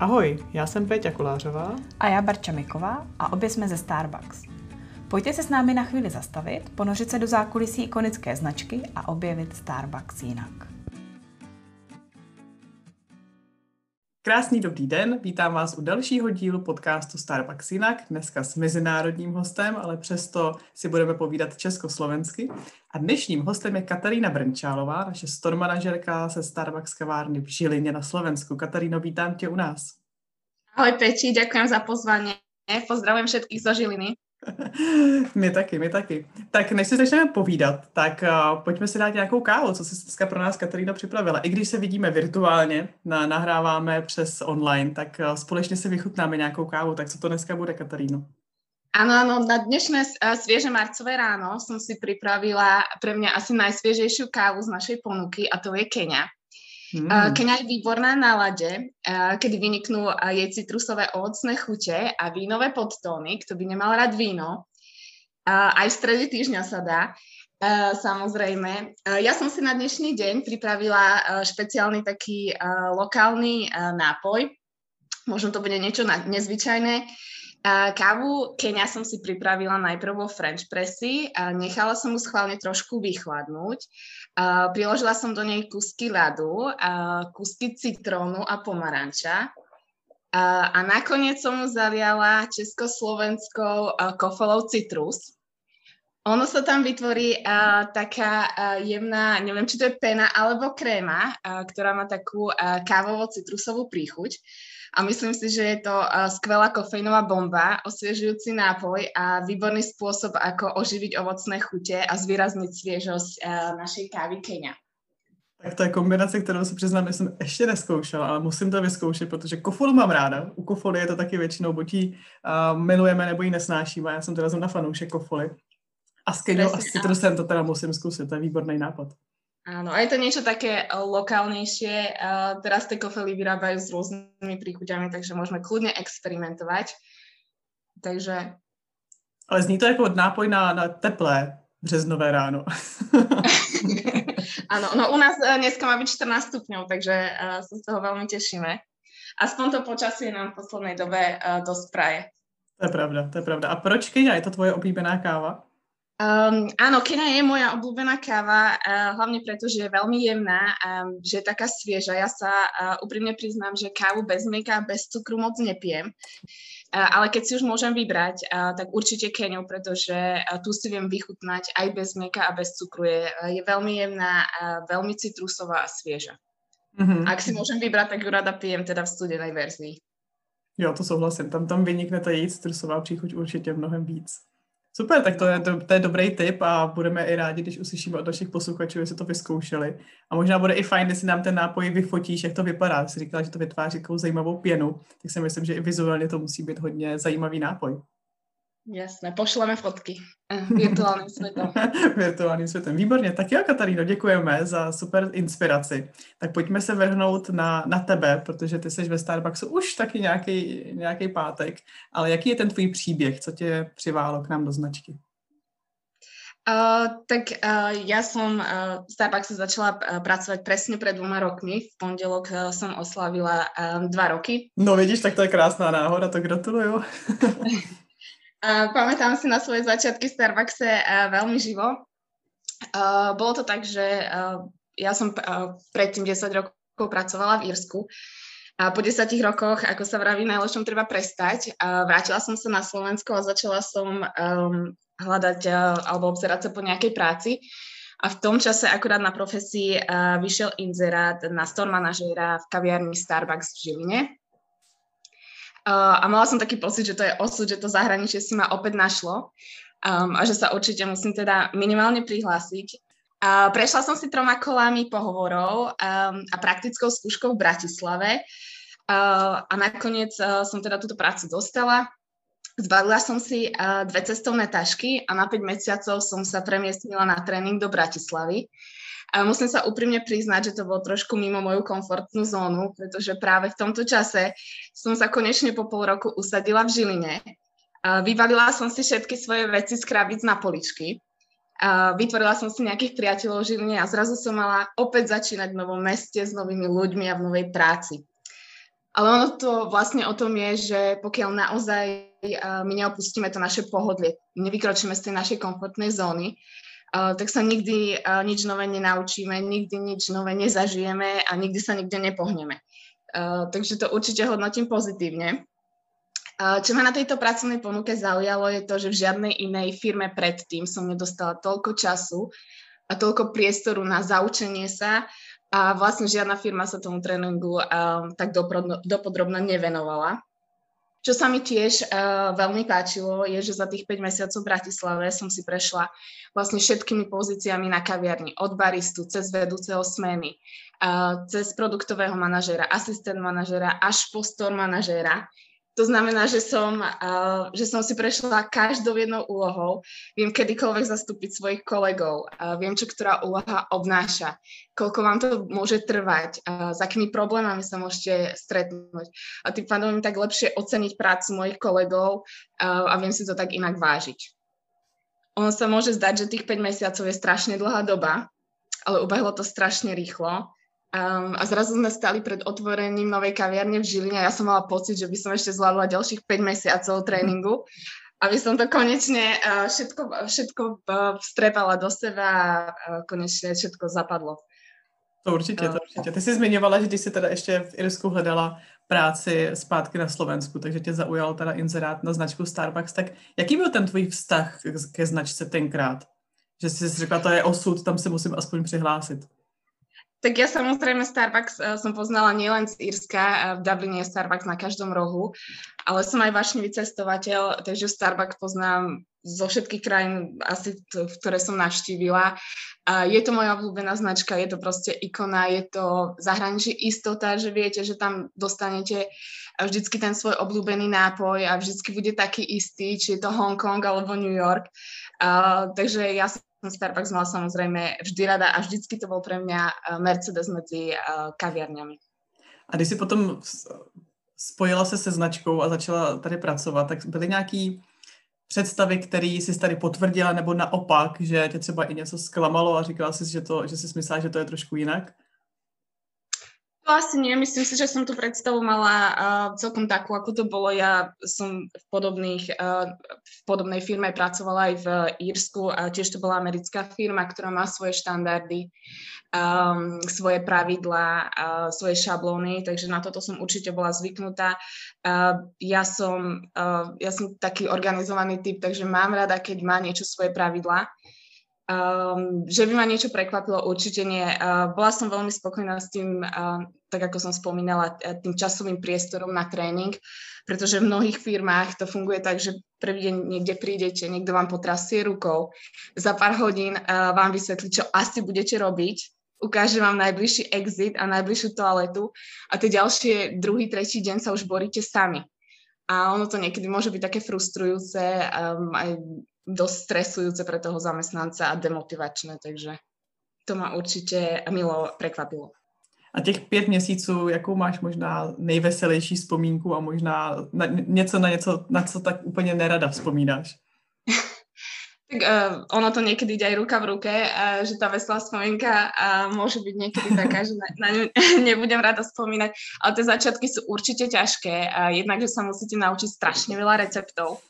Ahoj, já jsem Péťa Kolářová. A já Barča Miková a obě jsme ze Starbucks. Pojďte se s námi na chvíli zastavit, ponořit se do zákulisí ikonické značky a objevit Starbucks jinak. Krásný dobrý den, vítám vás u dalšího dílu podcastu Starbucks Jinak, dneska s mezinárodním hostem, ale přesto si budeme povídat československy. A dnešním hostem je Katarína Brnčálová, naše store manažerka se Starbucks kavárny v Žilině na Slovensku. Kataríno, vítám tě u nás. Ahoj Peči, ďakujem za pozvanie. Pozdravujem všetkých zo Žiliny. My taky, my taky. Tak než si začneme povídat, tak uh, pojďme si dát nějakou kávu, co jsi dneska pro nás Katarína připravila. I když se vidíme virtuálně, na, nahráváme přes online, tak uh, společně si vychutnáme nějakou kávu. Tak co to dneska bude, Kataríno? Áno, áno, na dnešné uh, svieže marcové ráno som si pripravila pre mňa asi najsviežejšiu kávu z našej ponuky a to je Kenia. Mm. Keňa je výborná na lade, keď vyniknú jej citrusové ovocné chute a vínové podtóny, kto by nemal rád víno. Aj v strede týždňa sa dá. Samozrejme. Ja som si na dnešný deň pripravila špeciálny taký lokálny nápoj. Možno to bude niečo nezvyčajné. Kávu Kenia som si pripravila najprv vo French pressy, nechala som ju schválne trošku vychladnúť, priložila som do nej kusky ľadu, kusky citrónu a pomaranča a nakoniec som ju zaliala československou kofolou citrus. Ono sa tam vytvorí uh, taká uh, jemná, neviem, či to je pena alebo kréma, uh, ktorá má takú kávovo-citrusovú príchuť. A myslím si, že je to skvelá kofeínová bomba, osviežujúci nápoj a výborný spôsob, ako oživiť ovocné chute a zvýrazniť sviežosť našej kávy Kenia. Tak to je kombinace, kterou se přiznám, že jsem ještě neskoušela, ale musím to vyzkoušet, protože kofolu mám ráda. U kofoly je to taky většinou, buď ji uh, milujeme, nebo ji nesnášíme. Já jsem teda na fanoušek kofoly. A s keňou a s citrusem to teda musím skúsiť, to je výborný nápad. Áno, a je to niečo také eh, lokálnejšie. Uh, teraz tie kofely vyrábajú s rôznymi príchuťami, takže môžeme kľudne experimentovať. Takže... Ale zní to jako nápoj na, na teplé březnové ráno. Áno, no u nás uh, dneska má byť 14 stupňov, takže sa z toho veľmi tešíme. Aspoň to počasie nám v poslednej dobe dosť praje. To je pravda, to je pravda. A proč Kenia? Je to tvoje oblíbená káva? Um, áno, Kenia je moja obľúbená káva, uh, hlavne preto, že je veľmi jemná, um, že je taká svieža. Ja sa uh, úprimne priznám, že kávu bez mlieka, bez cukru moc nepijem. Uh, ale keď si už môžem vybrať, uh, tak určite Keniu, pretože uh, tu si viem vychutnať aj bez mlieka a bez cukru. Je, uh, je veľmi jemná, uh, veľmi citrusová a svieža. Mm-hmm. Ak si môžem vybrať, tak ju rada pijem teda v studenej verzii. Jo, to souhlasím. Tam, tam vynikne ta její citrusová příchuť určitě mnohem víc. Super, tak to je, to, to je dobrý tip a budeme i rádi, když uslyšíme od našich posluchačů, jestli to vyzkoušeli. A možná bude i fajn, jestli nám ten nápoj vyfotíš, jak to vypadá. Jsi říkala, že to vytváří takovou zajímavou pěnu, tak si myslím, že i vizuálně to musí být hodně zajímavý nápoj. Jasné, pošleme fotky virtuálním světem. virtuálním světem. Výborně, tak jo, Kataríno, děkujeme za super inspiraci. Tak pojďme se vrhnout na, na tebe, protože ty jsi ve Starbucksu už taky nějaký, nějaký pátek, ale jaký je ten tvůj příběh, co tě přiválo k nám do značky? Uh, tak uh, ja som uh, v Starbuckse začala uh, pracovať presne pred dvoma rokmi. V pondelok uh, som oslavila uh, dva roky. No vidíš, tak to je krásná náhoda, to gratuluju. Uh, pamätám si na svoje začiatky v Starbuckse uh, veľmi živo. Uh, bolo to tak, že uh, ja som predtým 10 rokov pracovala v Írsku a po 10 rokoch, ako sa vraví, najlepšom treba prestať. Vrátila som sa na Slovensko a začala som um, hľadať alebo obzerať sa po nejakej práci. A v tom čase akurát na profesii vyšiel inzerát na store manažéra v kaviarni Starbucks v Žiline. Uh, a mala som taký pocit, že to je osud, že to zahraničie si ma opäť našlo um, a že sa určite musím teda minimálne prihlásiť. Uh, prešla som si troma kolami pohovorov um, a praktickou skúškou v Bratislave uh, a nakoniec uh, som teda túto prácu dostala. Zbalila som si uh, dve cestovné tašky a na 5 mesiacov som sa premiestnila na tréning do Bratislavy. A musím sa úprimne priznať, že to bolo trošku mimo moju komfortnú zónu, pretože práve v tomto čase som sa konečne po pol roku usadila v Žiline. Vyvalila som si všetky svoje veci z krabic na poličky. Vytvorila som si nejakých priateľov v Žiline a zrazu som mala opäť začínať v novom meste s novými ľuďmi a v novej práci. Ale ono to vlastne o tom je, že pokiaľ naozaj my neopustíme to naše pohodlie, nevykročíme z tej našej komfortnej zóny, tak sa nikdy uh, nič nové nenaučíme, nikdy nič nové nezažijeme a nikdy sa nikde nepohneme. Uh, takže to určite hodnotím pozitívne. Čo ma na tejto pracovnej ponuke zaujalo je to, že v žiadnej inej firme predtým som nedostala toľko času a toľko priestoru na zaučenie sa a vlastne žiadna firma sa tomu tréningu um, tak dopodrobne nevenovala. Čo sa mi tiež uh, veľmi páčilo, je, že za tých 5 mesiacov v Bratislave som si prešla vlastne všetkými pozíciami na kaviarni, od baristu, cez vedúceho smeny, uh, cez produktového manažéra, asistent manažéra, až po store manažéra. To znamená, že som, uh, že som si prešla každou jednou úlohou, viem kedykoľvek zastúpiť svojich kolegov, uh, viem, čo ktorá úloha obnáša, koľko vám to môže trvať, uh, s akými problémami sa môžete stretnúť. A tým pádom tak lepšie oceniť prácu mojich kolegov uh, a viem si to tak inak vážiť. Ono sa môže zdať, že tých 5 mesiacov je strašne dlhá doba, ale ubehlo to strašne rýchlo Um, a zrazu sme stali pred otvorením novej kaviarne v Žiline a ja som mala pocit, že by som ešte zvládla ďalších 5 mesiacov tréningu, aby som to konečne uh, všetko, všetko uh, vstrepala do seba a uh, konečne všetko zapadlo. To určitě, to určitě. Ty jsi zmiňovala, že ty jsi teda ještě v Irsku hledala práci zpátky na Slovensku, takže tě zaujal teda inzerát na značku Starbucks. Tak jaký byl ten tvůj vztah ke značce tenkrát? Že jsi řekla, to je osud, tam se musím aspoň přihlásit. Tak ja samozrejme Starbucks uh, som poznala nielen z Írska, v Dubline je Starbucks na každom rohu, ale som aj vášnivý cestovateľ, takže Starbucks poznám zo všetkých krajín, asi to, ktoré som navštívila. Uh, je to moja obľúbená značka, je to proste ikona, je to zahraničí istota, že viete, že tam dostanete vždycky ten svoj obľúbený nápoj a vždycky bude taký istý, či je to Hongkong alebo New York. Uh, takže ja som Starbucks mala samozrejme vždy rada a vždycky to bol pre mňa eh, Mercedes medzi uh, kaviarňami. A když si potom spojila se se značkou a začala tady pracovat, tak byly nějaký představy, které jsi tady potvrdila, nebo naopak, že tě třeba i něco zklamalo a říkala jsi, že, to, že jsi myslela, že to je trošku jinak? Asi nie, myslím si, že som tú predstavu mala uh, celkom takú, ako to bolo. Ja som v, podobných, uh, v podobnej firme pracovala aj v Írsku a tiež to bola americká firma, ktorá má svoje štandardy, um, svoje pravidlá, uh, svoje šablóny, takže na toto som určite bola zvyknutá. Uh, ja, som, uh, ja som taký organizovaný typ, takže mám rada, keď má niečo svoje pravidlá. Um, že by ma niečo prekvapilo, určite nie. Uh, bola som veľmi spokojná s tým, uh, tak ako som spomínala, tým časovým priestorom na tréning, pretože v mnohých firmách to funguje tak, že prvý deň niekde prídete, niekto vám potrasie rukou, za pár hodín uh, vám vysvetlí, čo asi budete robiť, ukáže vám najbližší exit a najbližšiu toaletu a tie ďalšie druhý, tretí deň sa už boríte sami. A ono to niekedy môže byť také frustrujúce, um, aj dosť stresujúce pre toho zamestnanca a demotivačné, takže to ma určitě milo prekvapilo. A těch pět měsíců, jakou máš možná nejveselější vzpomínku a možná na, něco na něco, na co tak úplně nerada vzpomínáš? tak uh, ono to niekedy ide aj ruka v ruke, uh, že tá veselá spomienka uh, môže byť niekedy taká, že na, na ňu nebudem rada spomínať, ale tie začiatky sú určite ťažké. Uh, jednak, že sa musíte naučiť strašne veľa receptov,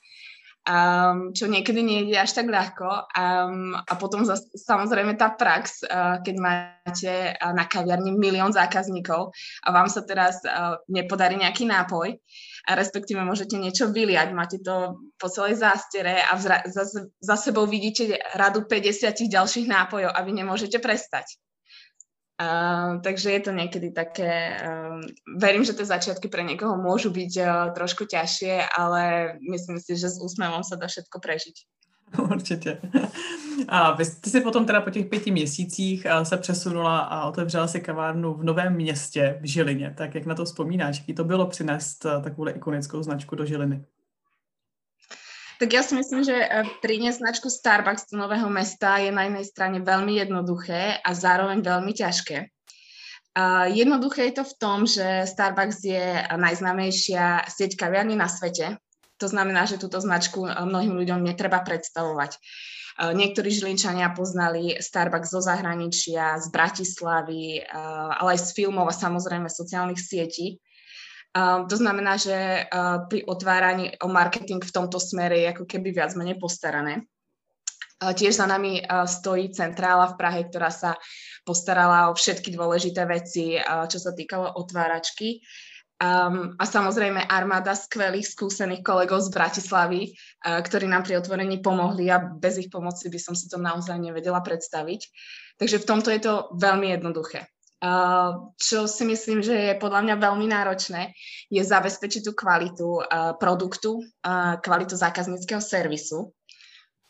um, čo niekedy nie je až tak ľahko. Um, a potom zas, samozrejme tá prax, uh, keď máte uh, na kaviarni milión zákazníkov a vám sa teraz uh, nepodarí nejaký nápoj, a respektíve môžete niečo vyliať, máte to po celej zástere a vzra- za, za sebou vidíte radu 50 ďalších nápojov a vy nemôžete prestať. Takže je to niekedy také, uh, verím, že tie začiatky pre niekoho môžu byť uh, trošku ťažšie, ale myslím si, že s úsmevom sa dá všetko prežiť. Určitě. A vy, ty jsi potom teda po těch pěti měsících se přesunula a otevřela si kavárnu v Novém městě v Žilině. Tak jak na to vzpomínáš? Jaký to bylo přinést takovou ikonickou značku do Žiliny? Tak ja si myslím, že eh, priniesť značku Starbucks do nového mesta je na jednej strane veľmi jednoduché a zároveň veľmi ťažké. Jednoduché je to v tom, že Starbucks je najznámejšia sieť kaviarní na svete. To znamená, že túto značku eh, mnohým ľuďom netreba predstavovať. Uh, niektorí žilinčania poznali Starbucks zo zahraničia, z Bratislavy, ale aj z filmov a samozrejme sociálnych sietí. Uh, to znamená, že uh, pri otváraní o marketing v tomto smere je ako keby viac menej postarané. Uh, tiež za nami uh, stojí centrála v Prahe, ktorá sa postarala o všetky dôležité veci, čo sa týkalo otváračky. Um, a samozrejme armáda skvelých, skúsených kolegov z Bratislavy, ktorí nám pri otvorení pomohli a bez ich pomoci by som si to naozaj nevedela predstaviť. Takže v tomto je to veľmi jednoduché. Uh, čo si myslím, že je podľa mňa veľmi náročné, je zabezpečiť tú kvalitu uh, produktu, uh, kvalitu zákazníckého servisu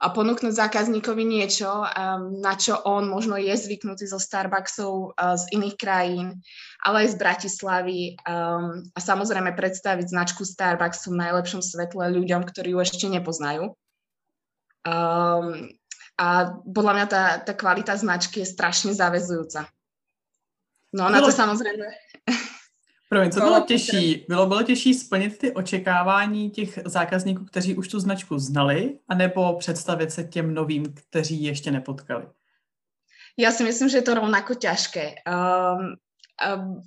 a ponúknuť zákazníkovi niečo, um, na čo on možno je zvyknutý zo Starbucksov z iných krajín, ale aj z Bratislavy um, a samozrejme predstaviť značku Starbucksu v najlepšom svetle ľuďom, ktorí ju ešte nepoznajú. Um, a podľa mňa tá, tá kvalita značky je strašne zavezujúca. No na bylo... to samozřejmě. Promiň, co bylo těžší? Bylo, bylo těžší splnit ty očekávání těch zákazníků, kteří už tu značku znali, anebo představit se těm novým, kteří ještě nepotkali? Ja si myslím, že je to rovnako ťažké. Um, um,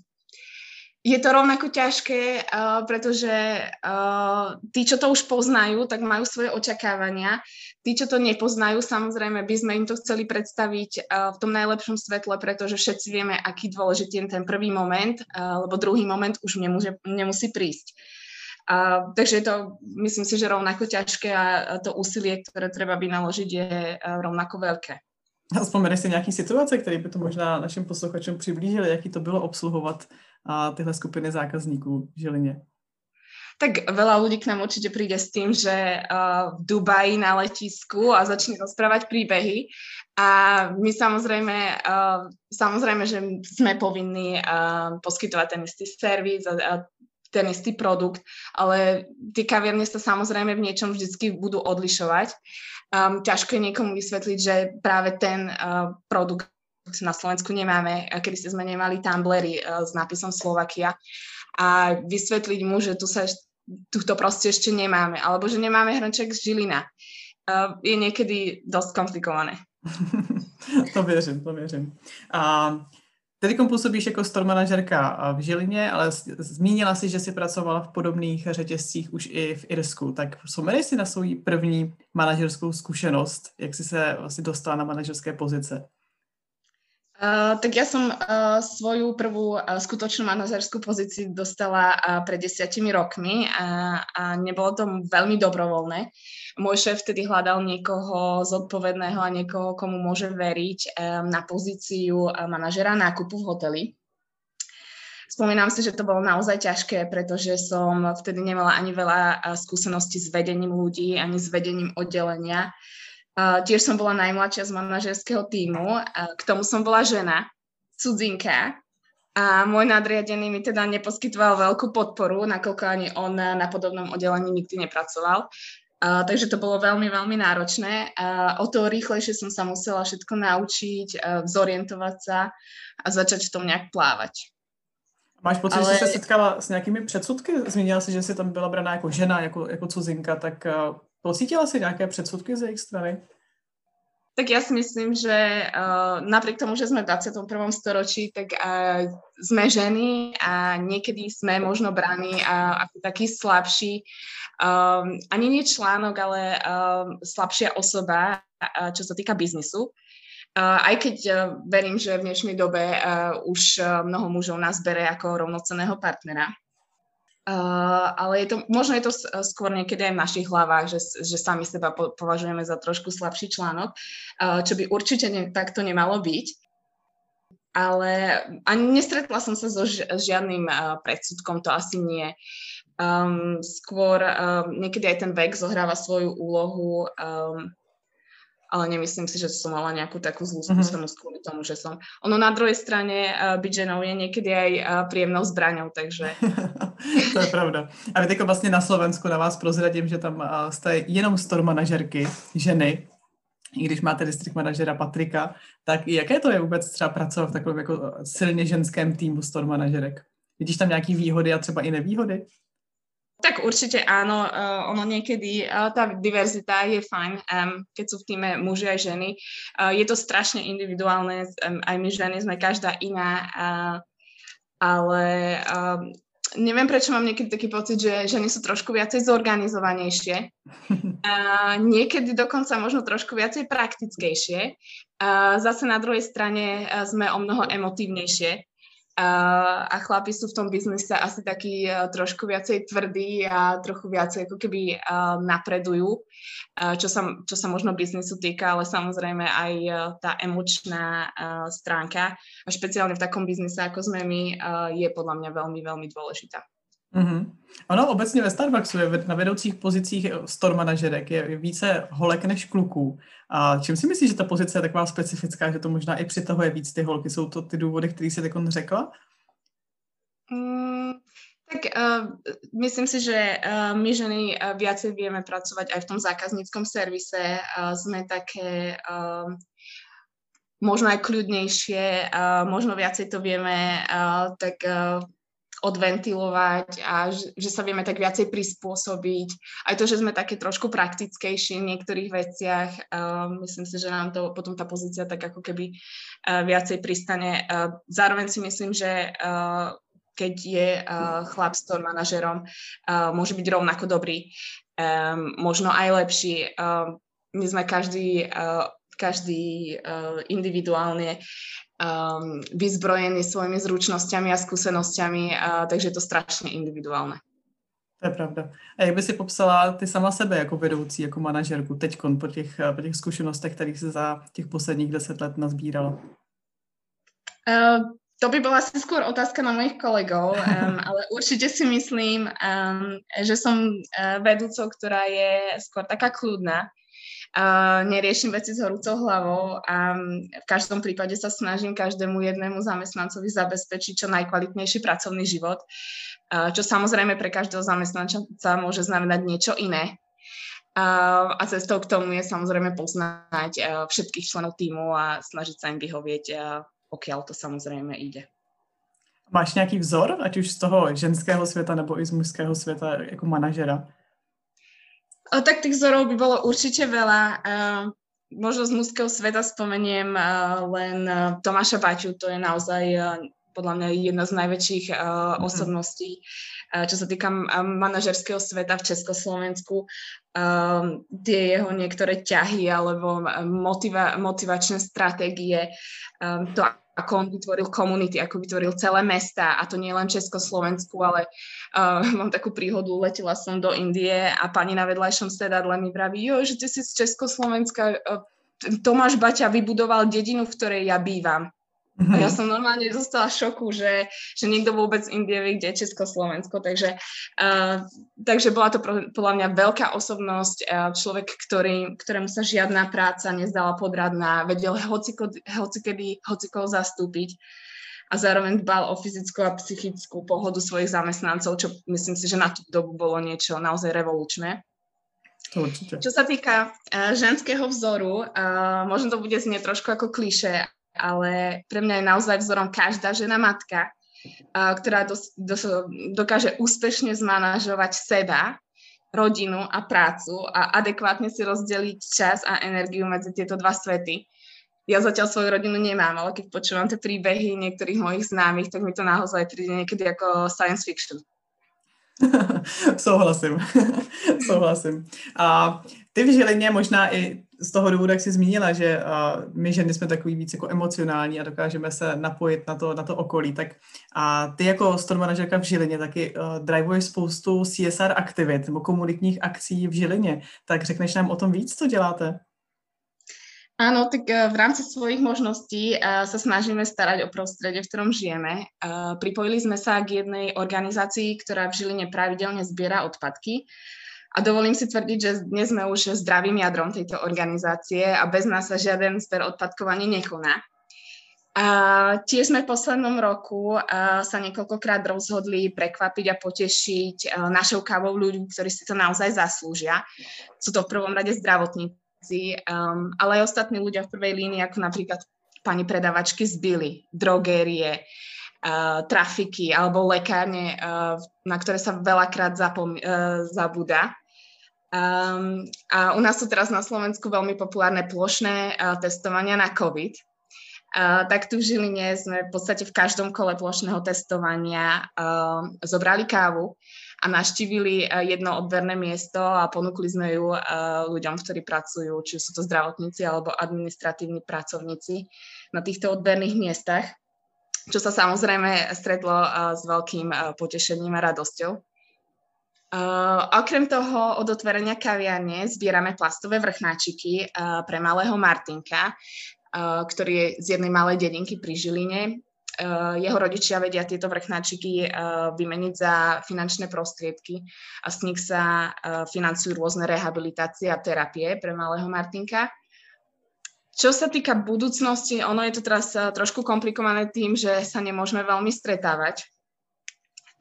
je to rovnako ťažké, uh, pretože uh, tí, čo to už poznajú, tak majú svoje očakávania. Tí, čo to nepoznajú, samozrejme by sme im to chceli predstaviť uh, v tom najlepšom svetle, pretože všetci vieme, aký dôležitý je ten prvý moment, uh, lebo druhý moment už nemôže, nemusí prísť. Uh, takže je to, myslím si, že rovnako ťažké a to úsilie, ktoré treba vynaložiť, je uh, rovnako veľké. A si nějaké situace, které by to možná našim posluchačům přiblížili, jaký to bylo obsluhovat a tyhle skupiny zákazníků v Žilině? Tak veľa ľudí k nám určite príde s tým, že uh, v Dubaji na letisku a začne rozprávať príbehy. A my samozrejme, uh, samozrejme, že sme povinní uh, poskytovať ten istý servis a, a ten istý produkt, ale tie kaviarne sa samozrejme v niečom vždycky budú odlišovať. Um, ťažko je niekomu vysvetliť, že práve ten uh, produkt na Slovensku nemáme, kedy sme nemali tumblery eh, s nápisom Slovakia a vysvetliť mu, že tu sa tu to proste ešte nemáme, alebo že nemáme hrnček z Žilina. Uh, je niekedy dosť komplikované. to věřím, to věřím. A Teď působíš jako store manažerka v Žilině, ale zmínila si, že jsi pracovala v podobných řetězcích už i v Irsku. Tak vzpomenej si na svou první manažerskou zkušenost, jak jsi se vlastně dostala na manažerské pozice. Tak ja som uh, svoju prvú uh, skutočnú manažerskú pozíciu dostala uh, pred desiatimi rokmi a, a nebolo to veľmi dobrovoľné. Môj šéf vtedy hľadal niekoho zodpovedného a niekoho, komu môže veriť um, na pozíciu uh, manažera nákupu v hoteli. Spomínam si, že to bolo naozaj ťažké, pretože som vtedy nemala ani veľa skúseností s vedením ľudí, ani s vedením oddelenia. Uh, tiež som bola najmladšia z manažerského týmu, uh, k tomu som bola žena, cudzinka a môj nadriadený mi teda neposkytoval veľkú podporu, nakoľko ani on na podobnom oddelení nikdy nepracoval. Uh, takže to bolo veľmi, veľmi náročné. Uh, o to rýchlejšie som sa musela všetko naučiť, uh, zorientovať sa a začať v tom nejak plávať. Máš pocit, Ale... že se setkala s nějakými předsudky? Zmínila si, že jsi tam byla braná jako žena, jako, jako cuzinka, tak Pocítila si nejaké predsudky z ich strany? Tak ja si myslím, že uh, napriek tomu, že sme v 21. storočí, tak uh, sme ženy a niekedy sme možno braní uh, ako taký slabší, um, ani nie článok, ale uh, slabšia osoba, uh, čo sa týka biznisu. Uh, aj keď uh, verím, že v dnešnej dobe uh, už uh, mnoho mužov nás bere ako rovnoceného partnera. Uh, ale je to, možno je to skôr niekedy aj v našich hlavách, že, že sami seba po, považujeme za trošku slabší článok, uh, čo by určite ne, takto nemalo byť. Ale ani nestretla som sa so ži, žiadnym uh, predsudkom, to asi nie. Um, skôr um, niekedy aj ten vek zohráva svoju úlohu. Um, ale nemyslím si, že som mala nejakú takú zlú mhm. skúsenosť kvôli tomu, že som... Ono na druhej strane uh, byť ženou je niekedy aj uh, príjemnou zbraňou, takže... to je pravda. A vy jako vlastně na Slovensku na vás prozradím, že tam uh, jste jenom store manažerky, ženy, i když máte district manažera Patrika, tak jaké to je vůbec třeba pracovat v takovém jako silně ženském týmu store manažerek? Vidíš tam nějaký výhody a třeba i nevýhody? Tak určite áno, uh, ono niekedy, uh, tá diverzita je fajn, um, keď sú v týme muži aj ženy. Uh, je to strašne individuálne, um, aj my ženy sme každá iná, uh, ale um, neviem, prečo mám niekedy taký pocit, že ženy sú trošku viacej zorganizovanejšie. A niekedy dokonca možno trošku viacej praktickejšie. A zase na druhej strane sme o mnoho emotívnejšie. A, chlapi sú v tom biznise asi takí trošku viacej tvrdí a trochu viacej ako keby napredujú, čo sa, čo sa možno biznisu týka, ale samozrejme aj tá emočná stránka a špeciálne v takom biznise, ako sme my, je podľa mňa veľmi, veľmi dôležitá. Mm-hmm. Ono obecně ve Starbucksu je na vedoucích pozicích store manažerek je více holek než kluků. A čím si myslíš, že ta pozice je taková specifická, že to možná i přitahuje víc ty holky? Jsou to ty důvody, které jsi teď řekla? Mm, tak uh, myslím si, že uh, my ženy uh, viacej vieme pracovať aj v tom zákazníckom servise. Uh, sme také uh, možno aj kľudnejšie, uh, možno viacej to vieme uh, tak uh, odventilovať a že, že sa vieme tak viacej prispôsobiť. Aj to, že sme také trošku praktickejší v niektorých veciach, uh, myslím si, že nám to potom tá pozícia tak ako keby uh, viacej pristane. Uh, zároveň si myslím, že uh, keď je uh, chlap store manažerom, uh, môže byť rovnako dobrý, um, možno aj lepší. Uh, my sme každý, uh, každý uh, individuálne um, vyzbrojený svojimi zručnosťami a skúsenosťami, uh, takže je to strašně individuálne. To je pravda. A jak by si popsala ty sama sebe jako vedoucí, jako manažerku teď po těch, po těch zkušenostech, kterých se za těch posledních deset let nazbírala? Uh, to by bola asi skôr otázka na mojich kolegov, um, ale určite si myslím, um, že som uh, vedúcou, ktorá je skôr taká kľudná, Neriešim veci s horúcou hlavou a v každom prípade sa snažím každému jednému zamestnancovi zabezpečiť čo najkvalitnejší pracovný život, čo samozrejme pre každého zamestnanca môže znamenať niečo iné. A cestou k tomu je samozrejme poznať všetkých členov týmu a snažiť sa im vyhovieť, pokiaľ to samozrejme ide. Máš nějaký vzor, ať už z toho ženského světa nebo i z mužského světa jako manažera? O, tak tých vzorov by bolo určite veľa. Uh, možno z mužského sveta spomeniem uh, len uh, Tomáša Baťu, to je naozaj uh, podľa mňa jedna z najväčších uh, mm-hmm. osobností, uh, čo sa týka manažerského sveta v Československu. Um, tie jeho niektoré ťahy alebo motiva- motivačné stratégie, um, to ako on vytvoril komunity, ako vytvoril celé mesta a to nie len Československu, ale uh, mám takú príhodu, letela som do Indie a pani na vedľajšom sedadle mi vraví, jo, že ty si z Československa, uh, Tomáš Baťa vybudoval dedinu, v ktorej ja bývam. A ja mhm. som normálne dostala šoku, že, že niekto vôbec Indie vie, kde je Československo. Takže, uh, takže bola to podľa mňa veľká osobnosť, uh, človek, ktorý, ktorému sa žiadna práca nezdala podradná, vedel hociko, hocikedy, hocikoho zastúpiť a zároveň dbal o fyzickú a psychickú pohodu svojich zamestnancov, čo myslím si, že na tú dobu bolo niečo naozaj revolučné. Určite. Čo sa týka uh, ženského vzoru, uh, možno to bude znieť trošku ako kliše, ale pre mňa je naozaj vzorom každá žena matka, ktorá dos, dos, dokáže úspešne zmanažovať seba, rodinu a prácu a adekvátne si rozdeliť čas a energiu medzi tieto dva svety. Ja zatiaľ svoju rodinu nemám, ale keď počúvam tie príbehy niektorých mojich známych, tak mi to naozaj príde niekedy ako science fiction. Souhlasím. Souhlasím. A ty v Žilině možná i z toho důvodu, jak jsi zmínila, že uh, my ženy jsme takový víc jako emocionální a dokážeme se napojit na to, na to okolí, tak a ty jako store manažerka v Žilině taky uh, drivuješ spoustu CSR aktivit nebo komunitních akcí v Žilině, tak řekneš nám o tom víc, co děláte? Áno, tak v rámci svojich možností sa snažíme starať o prostredie, v ktorom žijeme. Pripojili sme sa k jednej organizácii, ktorá v Žiline pravidelne zbiera odpadky. A dovolím si tvrdiť, že dnes sme už zdravým jadrom tejto organizácie a bez nás sa žiaden zber odpadkov nekoná. A tiež sme v poslednom roku sa niekoľkokrát rozhodli prekvapiť a potešiť našou kávou ľudí, ktorí si to naozaj zaslúžia. Sú to v prvom rade zdravotníci, um, ale aj ostatní ľudia v prvej línii, ako napríklad pani predavačky z Billy, drogérie, trafiky alebo lekárne, na ktoré sa veľakrát zapom- uh, zabúda. Um, a u nás sú teraz na Slovensku veľmi populárne plošné uh, testovania na COVID. Uh, tak tu v Žiline sme v podstate v každom kole plošného testovania uh, zobrali kávu a naštívili uh, jedno odberné miesto a ponúkli sme ju uh, ľuďom, ktorí pracujú, či sú to zdravotníci alebo administratívni pracovníci na týchto odberných miestach, čo sa samozrejme stretlo uh, s veľkým uh, potešením a radosťou. Uh, okrem toho, od otvorenia kaviarne zbierame plastové vrchnáčiky uh, pre malého Martinka, uh, ktorý je z jednej malej dedinky pri Žiline. Uh, jeho rodičia vedia tieto vrchnáčiky uh, vymeniť za finančné prostriedky a z nich sa uh, financujú rôzne rehabilitácie a terapie pre malého Martinka. Čo sa týka budúcnosti, ono je to teraz trošku komplikované tým, že sa nemôžeme veľmi stretávať,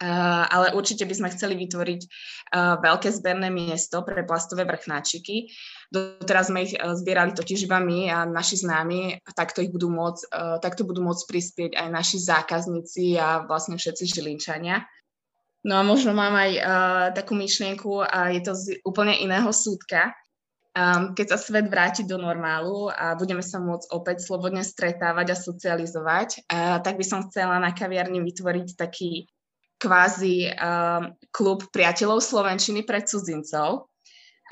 ale určite by sme chceli vytvoriť uh, veľké zberné miesto pre plastové vrchnáčiky. Doteraz sme ich uh, zbierali totiž iba my a naši známi, takto, ich budú môcť, takto budú môcť prispieť aj naši zákazníci a vlastne všetci žilinčania. No a možno mám aj takú myšlienku a je to z úplne iného súdka. Um, keď sa svet vráti do normálu a budeme sa môcť opäť slobodne stretávať a socializovať, tak by som chcela na kaviarni vytvoriť taký kvázi um, klub priateľov Slovenčiny pre cudzincov.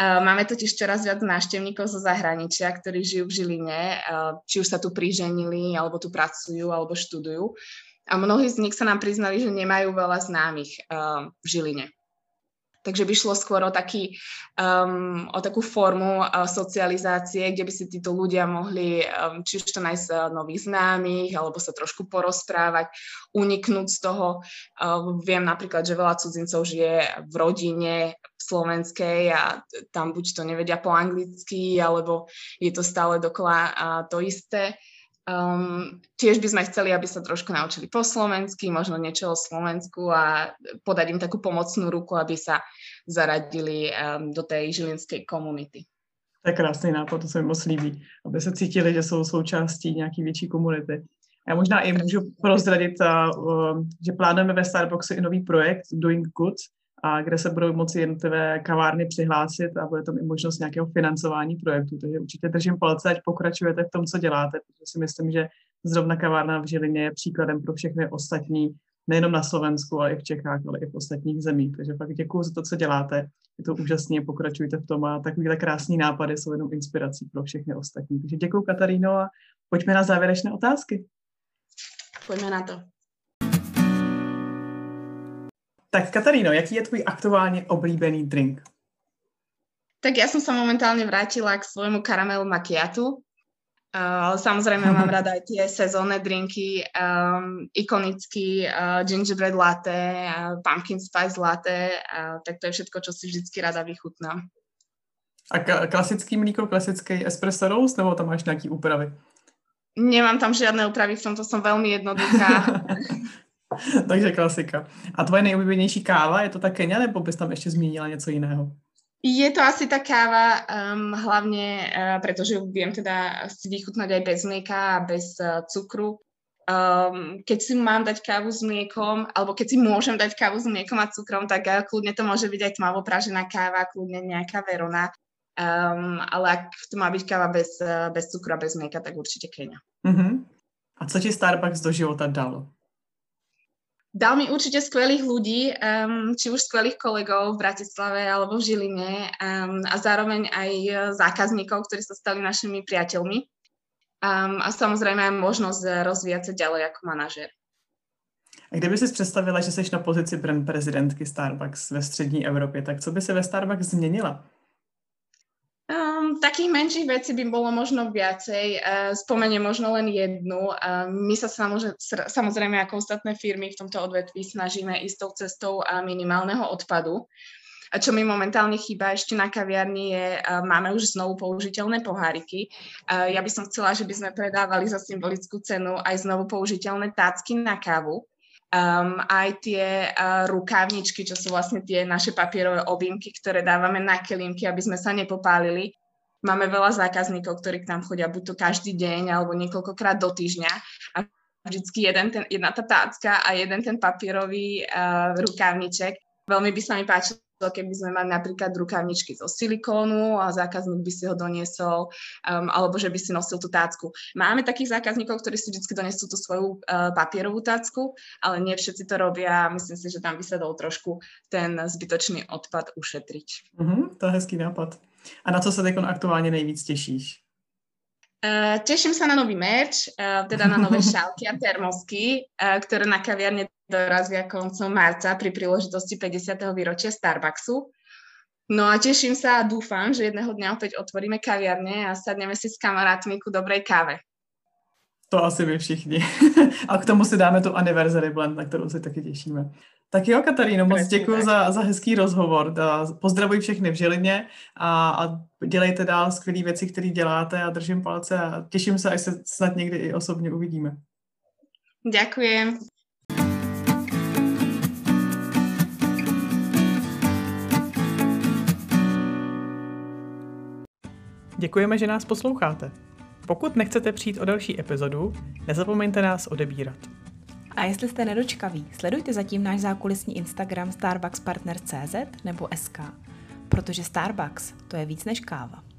Uh, máme totiž čoraz viac návštevníkov zo zahraničia, ktorí žijú v Žiline, uh, či už sa tu priženili, alebo tu pracujú, alebo študujú. A mnohí z nich sa nám priznali, že nemajú veľa známych uh, v Žiline. Takže by šlo skôr o, taký, um, o takú formu uh, socializácie, kde by si títo ľudia mohli um, či už to nájsť uh, nových známych, alebo sa trošku porozprávať, uniknúť z toho. Uh, viem napríklad, že veľa cudzincov žije v rodine slovenskej a tam buď to nevedia po anglicky, alebo je to stále dokola uh, to isté. Um, tiež by sme chceli, aby sa trošku naučili po slovensky, možno niečo o Slovensku a podať im takú pomocnú ruku, aby sa zaradili um, do tej žilinskej komunity. To je krásný nápad, to se mi moc aby se cítili, že jsou součástí nějaký větší komunity. Já možná i můžu prozradit, a, um, že plánujeme ve Starbucksu i nový projekt Doing Good, a kde se budou moci jednotlivé kavárny přihlásit a bude tam i možnost nějakého financování projektu. Takže určitě držím palce, ať pokračujete v tom, co děláte, protože si myslím, že zrovna kavárna v Žilině je příkladem pro všechny ostatní, nejenom na Slovensku, ale i v Čechách, ale i v ostatních zemích. Takže fakt děkuji za to, co děláte. Je to úžasné, pokračujte v tom a takovéhle krásné nápady jsou jenom inspirací pro všechny ostatní. Takže děkuji Kataríno a pojďme na závěrečné otázky. Pojďme na to. Tak Kataríno, jaký je tvůj aktuálně oblíbený drink? Tak ja som sa momentálne vrátila k svojmu karamelu macchiatu. Uh, samozrejme mám rada aj tie sezónne drinky, um, ikonický uh, gingerbread latte, uh, pumpkin spice latte, uh, tak to je všetko, čo si vždycky rada vychutnám. A klasický mlíko, klasický espresso roast, nebo tam máš nejaké úpravy? Nemám tam žiadne úpravy, v tomto som veľmi jednoduchá. Takže klasika. A tvoje nejoblíbenější káva, je to ta Kenia, nebo bys tam ještě zmínila něco jiného? Je to asi tá káva, um, hlavne uh, pretože ju viem teda si vychutnať aj bez mlieka a bez uh, cukru. Um, keď si mám dať kávu s mliekom, alebo keď si môžem dať kávu s mliekom a cukrom, tak uh, kľudne to môže byť aj tmavo pražená káva, kľudne nejaká verona. Um, ale ak to má byť káva bez, uh, bez cukru a bez mlieka, tak určite Kenia. Uh-huh. A co ti Starbucks do života dal? Dal mi určite skvelých ľudí, um, či už skvelých kolegov v Bratislave alebo v Žiline um, a zároveň aj zákazníkov, ktorí sa stali našimi priateľmi. Um, a samozrejme aj možnosť rozvíjať sa ďalej ako manažer. A kdyby si představila, že jsi na pozici brand prezidentky Starbucks ve střední Evropě, tak co by se ve Starbucks změnila? Takých menších vecí by bolo možno viacej. Uh, spomeniem možno len jednu. Uh, my sa samozrejme, ako ostatné firmy v tomto odvetví snažíme ísť tou cestou uh, minimálneho odpadu. A čo mi momentálne chýba ešte na kaviarni je, máme už znovu použiteľné poháriky. Ja by som chcela, že by sme predávali za symbolickú cenu aj znovu použiteľné tácky na kávu um, aj tie uh, rukávničky, čo sú vlastne tie naše papierové objímky, ktoré dávame na kelímky, aby sme sa nepopálili. Máme veľa zákazníkov, ktorí k nám chodia buď to každý deň alebo niekoľkokrát do týždňa a vždycky jeden ten, jedna tá tácka a jeden ten papierový uh, rukávniček. Veľmi by sa mi páčilo, keby sme mali napríklad rukavničky zo silikónu a zákazník by si ho doniesol, um, alebo že by si nosil tú tácku. Máme takých zákazníkov, ktorí si vždy donesú tú svoju uh, papierovú tácku, ale nie všetci to robia myslím si, že tam by sa dal trošku ten zbytočný odpad ušetriť. Uh-huh, to je hezký nápad. A na co se teď aktuálně nejvíc těšíš? Uh, teším sa na nový merch, uh, teda na nové šálky a termosky, uh, ktoré na kaviarne dorazia koncom marca pri príležitosti 50. výročia Starbucksu. No a teším sa a dúfam, že jedného dňa opäť otvoríme kaviarne a sadneme si s kamarátmi ku dobrej káve. To asi my všichni. a k tomu si dáme tu anniversary blend, na kterou se taky těšíme. Tak jo, Kataríno, moc děkuji za, za hezký rozhovor. Pozdravuji všechny v Žilině a, a dělejte dál skvělé věci, které děláte a držím palce a těším se, až se snad někdy i osobně uvidíme. Ďakujem. Děkujeme, že nás posloucháte. Pokud nechcete přijít o další epizodu, nezapomeňte nás odebírat. A jestli jste nedočkaví, sledujte zatím náš zákulisní Instagram starbuckspartner.cz nebo SK, protože Starbucks to je víc než káva.